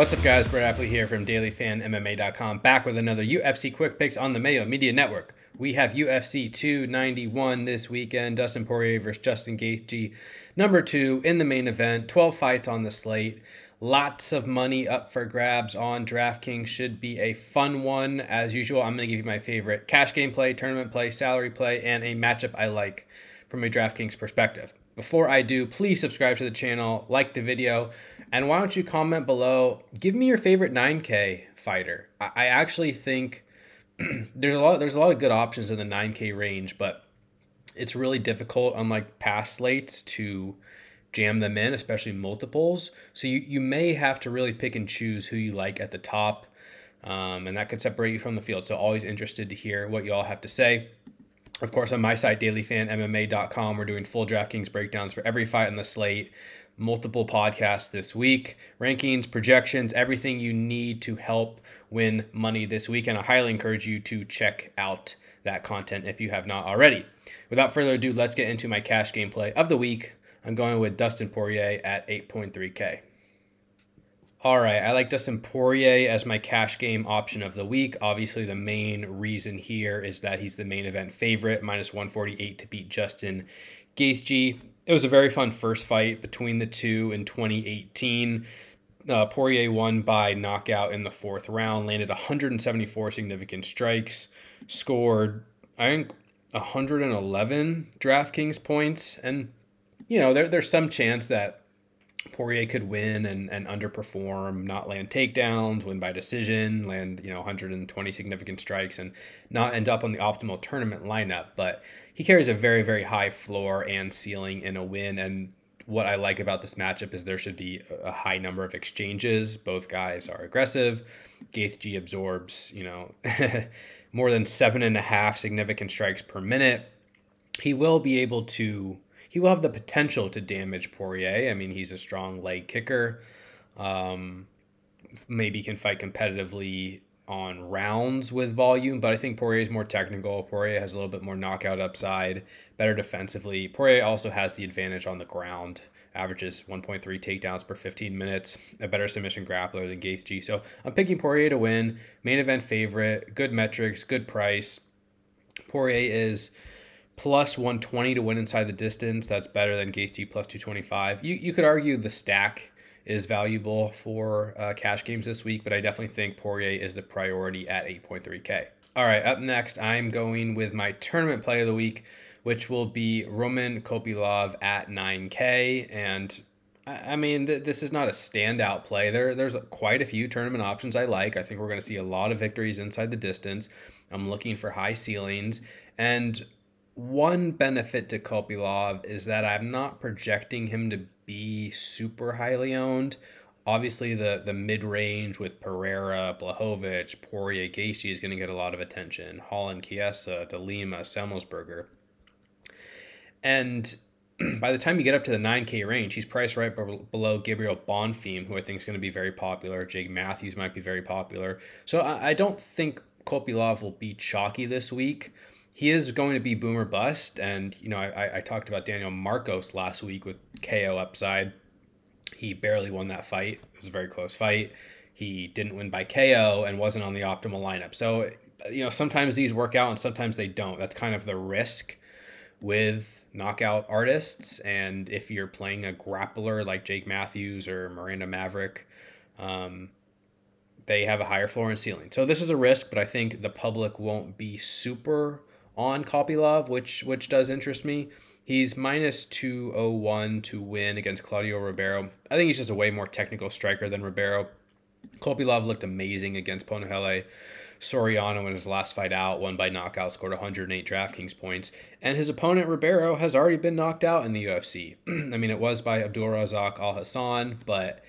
What's up, guys? Brett Appley here from DailyFanMMA.com, back with another UFC Quick Picks on the Mayo Media Network. We have UFC 291 this weekend. Dustin Poirier versus Justin Gaethje, number two in the main event. 12 fights on the slate. Lots of money up for grabs on DraftKings. Should be a fun one. As usual, I'm going to give you my favorite cash game play, tournament play, salary play, and a matchup I like from a DraftKings perspective. Before I do, please subscribe to the channel, like the video, and why don't you comment below? Give me your favorite 9K fighter. I, I actually think there's a lot there's a lot of good options in the 9K range, but it's really difficult on like past slates to jam them in, especially multiples. So you, you may have to really pick and choose who you like at the top. Um, and that could separate you from the field. So always interested to hear what you all have to say. Of course, on my site, dailyfanmma.com, we're doing full DraftKings breakdowns for every fight on the slate, multiple podcasts this week, rankings, projections, everything you need to help win money this week. And I highly encourage you to check out that content if you have not already. Without further ado, let's get into my cash gameplay of the week. I'm going with Dustin Poirier at 8.3K. All right, I like Dustin Poirier as my cash game option of the week. Obviously, the main reason here is that he's the main event favorite, minus 148 to beat Justin Gaethje. It was a very fun first fight between the two in 2018. Uh, Poirier won by knockout in the fourth round, landed 174 significant strikes, scored, I think, 111 DraftKings points. And, you know, there, there's some chance that Poirier could win and, and underperform, not land takedowns, win by decision, land, you know, 120 significant strikes and not end up on the optimal tournament lineup. But he carries a very, very high floor and ceiling in a win. And what I like about this matchup is there should be a high number of exchanges. Both guys are aggressive. Gaethje absorbs, you know, more than seven and a half significant strikes per minute. He will be able to he will have the potential to damage Poirier. I mean, he's a strong leg kicker. Um, maybe can fight competitively on rounds with volume, but I think Poirier is more technical. Poirier has a little bit more knockout upside, better defensively. Poirier also has the advantage on the ground, averages 1.3 takedowns per 15 minutes, a better submission grappler than Gaethje. So I'm picking Poirier to win, main event favorite, good metrics, good price. Poirier is plus 120 to win inside the distance. That's better than Gaethje plus 225. You, you could argue the stack is valuable for uh, cash games this week, but I definitely think Poirier is the priority at 8.3K. All right, up next, I'm going with my tournament play of the week, which will be Roman Kopylov at 9K. And I mean, th- this is not a standout play. There, there's quite a few tournament options I like. I think we're going to see a lot of victories inside the distance. I'm looking for high ceilings. And one benefit to Kopylov is that I'm not projecting him to be super highly owned. Obviously, the the mid range with Pereira, Blachowicz, Poirier, Gaethje is going to get a lot of attention. Holland, Chiesa, De Lima, Semelsberger, and by the time you get up to the 9K range, he's priced right below Gabriel Bonfim, who I think is going to be very popular. Jake Matthews might be very popular. So I, I don't think Kopylov will be Chalky this week he is going to be boomer bust. And, you know, I, I talked about Daniel Marcos last week with KO upside. He barely won that fight. It was a very close fight. He didn't win by KO and wasn't on the optimal lineup. So, you know, sometimes these work out and sometimes they don't. That's kind of the risk with knockout artists. And if you're playing a grappler like Jake Matthews or Miranda Maverick, um, they have a higher floor and ceiling. So this is a risk, but I think the public won't be super on Kopylov, which which does interest me. He's minus 201 to win against Claudio Ribeiro. I think he's just a way more technical striker than Ribeiro. Kopylov looked amazing against Punahele Soriano in his last fight out, won by knockout, scored 108 DraftKings points. And his opponent, Ribeiro, has already been knocked out in the UFC. I mean, it was by Abdulrazak Alhassan, but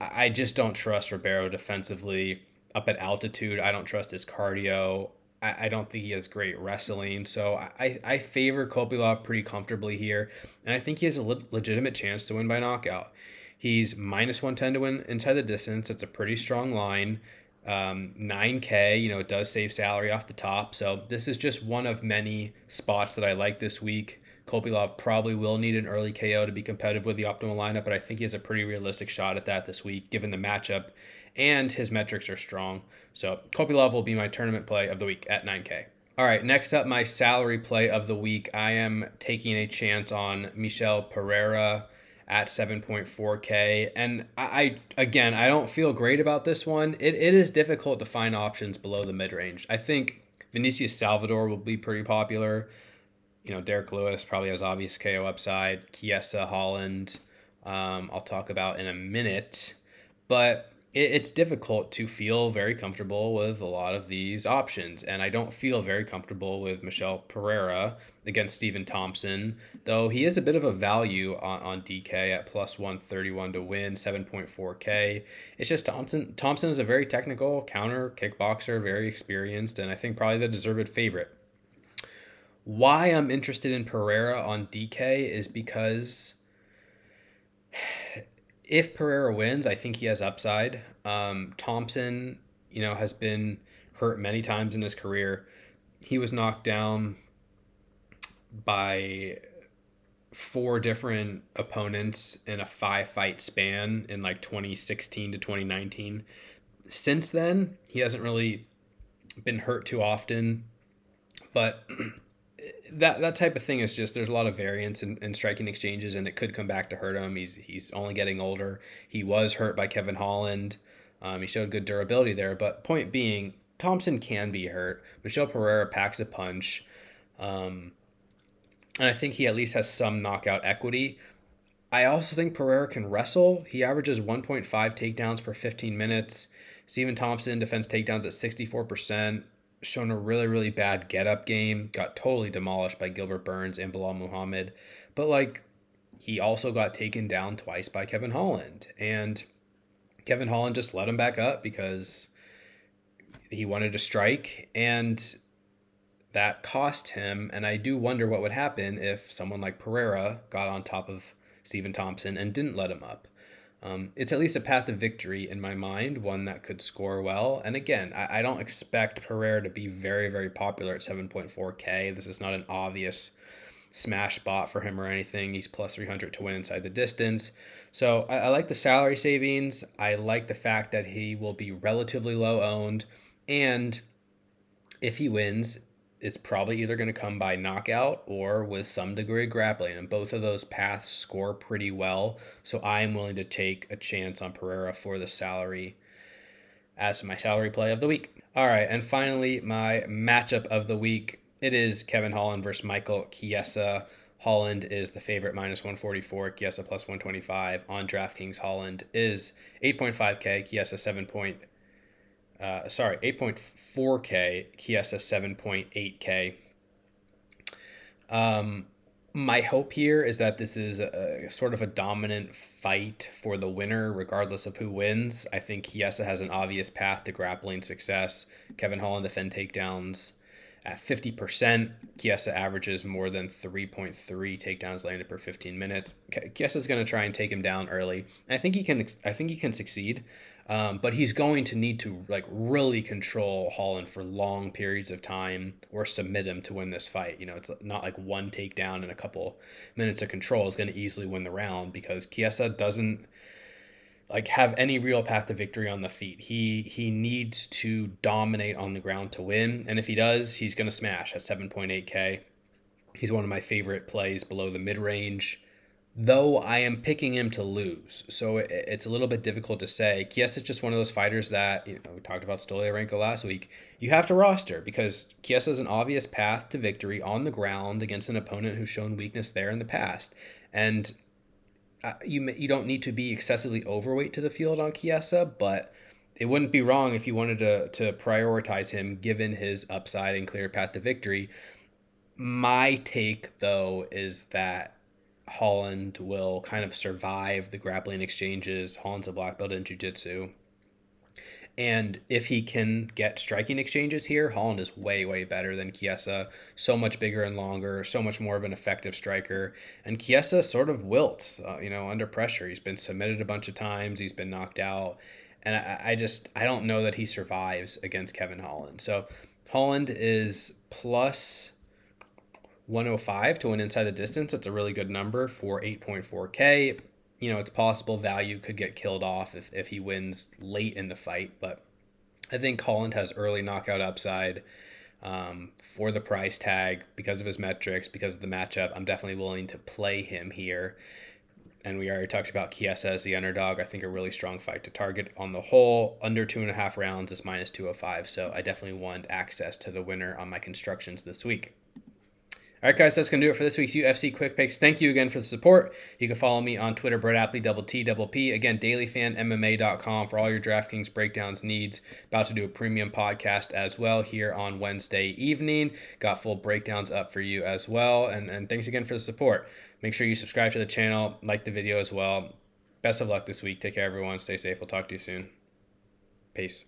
I just don't trust Ribeiro defensively up at altitude. I don't trust his cardio. I, I don't think he has great wrestling. So I, I favor Kopylov pretty comfortably here. And I think he has a le- legitimate chance to win by knockout. He's minus 110 to win inside the distance. It's a pretty strong line. Um, 9K, you know, it does save salary off the top. So this is just one of many spots that I like this week. Kopylov probably will need an early KO to be competitive with the optimal lineup, but I think he has a pretty realistic shot at that this week, given the matchup, and his metrics are strong. So Kopylov will be my tournament play of the week at 9K. All right, next up, my salary play of the week. I am taking a chance on Michel Pereira at 7.4K. And I, again, I don't feel great about this one. It, it is difficult to find options below the mid range. I think Vinicius Salvador will be pretty popular. You know, Derrick Lewis probably has obvious KO upside. Chiesa, Holland, um, I'll talk about in a minute. But it, it's difficult to feel very comfortable with a lot of these options. And I don't feel very comfortable with Michel Pereira against Stephen Thompson, though he is a bit of a value on, on DK at plus 131 to win, 7.4K. It's just Thompson. Thompson is a very technical counter kickboxer, very experienced, and I think probably the deserved favorite. Why I'm interested in Pereira on DK is because if Pereira wins, I think he has upside. Um, Thompson, you know, has been hurt many times in his career. He was knocked down by four different opponents in a five fight span in like 2016 to 2019. Since then, he hasn't really been hurt too often, but that that type of thing is just there's a lot of variance in, in striking exchanges and it could come back to hurt him. He's he's only getting older. He was hurt by Kevin Holland. Um, he showed good durability there, but point being, Thompson can be hurt. Michel Pereira packs a punch. Um, and I think he at least has some knockout equity. I also think Pereira can wrestle. He averages 1.5 takedowns per 15 minutes. Stephen Thompson defends takedowns at 64% shown a really, really bad get up game, got totally demolished by Gilbert Burns and Belal Muhammad. But like he also got taken down twice by Kevin Holland. And Kevin Holland just let him back up because he wanted to strike and that cost him. And I do wonder what would happen if someone like Pereira got on top of Stephen Thompson and didn't let him up. Um, it's at least a path of victory in my mind, one that could score well. And again, I, I don't expect Pereira to be very, very popular at 7.4K. This is not an obvious smash spot for him or anything. He's plus 300 to win inside the distance. So I, I like the salary savings. I like the fact that he will be relatively low owned. And if he wins, it's probably either going to come by knockout or with some degree of grappling. And both of those paths score pretty well. So I am willing to take a chance on Pereira for the salary as my salary play of the week. All right. And finally, my matchup of the week it is Kevin Holland versus Michael Chiesa. Holland is the favorite minus 144, Chiesa plus 125 on DraftKings. Holland is 8.5K, Chiesa 7 uh, sorry, 8.4K, Chiesa 7.8K. Um, my hope here is that this is a, sort of a dominant fight for the winner, regardless of who wins. I think Chiesa has an obvious path to grappling success. Kevin Holland defend takedowns at 50%. Chiesa averages more than 3.3 takedowns landed per 15 minutes. Chiesa is going to try and take him down early. I think he can. I think he can succeed. Um, but he's going to need to like really control Holland for long periods of time or submit him to win this fight. You know, it's not like one takedown and a couple minutes of control is going to easily win the round because Chiesa doesn't like have any real path to victory on the feet. He he needs to dominate on the ground to win, and if he does, he's going to smash at 7.8k. He's one of my favorite plays below the mid range though I am picking him to lose. So it's a little bit difficult to say. Chiesa is just one of those fighters that, you know, we talked about Stoliarenko last week. You have to roster because Chiesa is an obvious path to victory on the ground against an opponent who's shown weakness there in the past. And uh, you, you don't need to be excessively overweight to the field on Chiesa, but it wouldn't be wrong if you wanted to, to prioritize him given his upside and clear path to victory. My take, though, is that Holland will kind of survive the grappling exchanges. Holland's a black belt in jiu-jitsu. And if he can get striking exchanges here, Holland is way, way better than Chiesa. So much bigger and longer, so much more of an effective striker. And Chiesa sort of wilts, uh, you know, under pressure. He's been submitted a bunch of times, he's been knocked out. And I, I just, I don't know that he survives against Kevin Holland. So Holland is plus 105 to win inside the distance. That's a really good number for 8.4K. You know, it's possible value could get killed off if, if he wins late in the fight, but I think Holland has early knockout upside um, for the price tag because of his metrics, because of the matchup. I'm definitely willing to play him here. And we already talked about Chiesa as the underdog. I think a really strong fight to target on the whole. Under two and a half rounds is minus 205. So I definitely want access to the winner on my constructions this week. All right, guys, that's going to do it for this week's UFC Quick Picks. Thank you again for the support. You can follow me on Twitter, Brett Appley, double T, double P. Again, dailyfanmma.com for all your DraftKings breakdowns needs. About to do a premium podcast as well here on Wednesday evening. Got full breakdowns up for you as well. And, and thanks again for the support. Make sure you subscribe to the channel, like the video as well. Best of luck this week. Take care, everyone. Stay safe. We'll talk to you soon. Peace.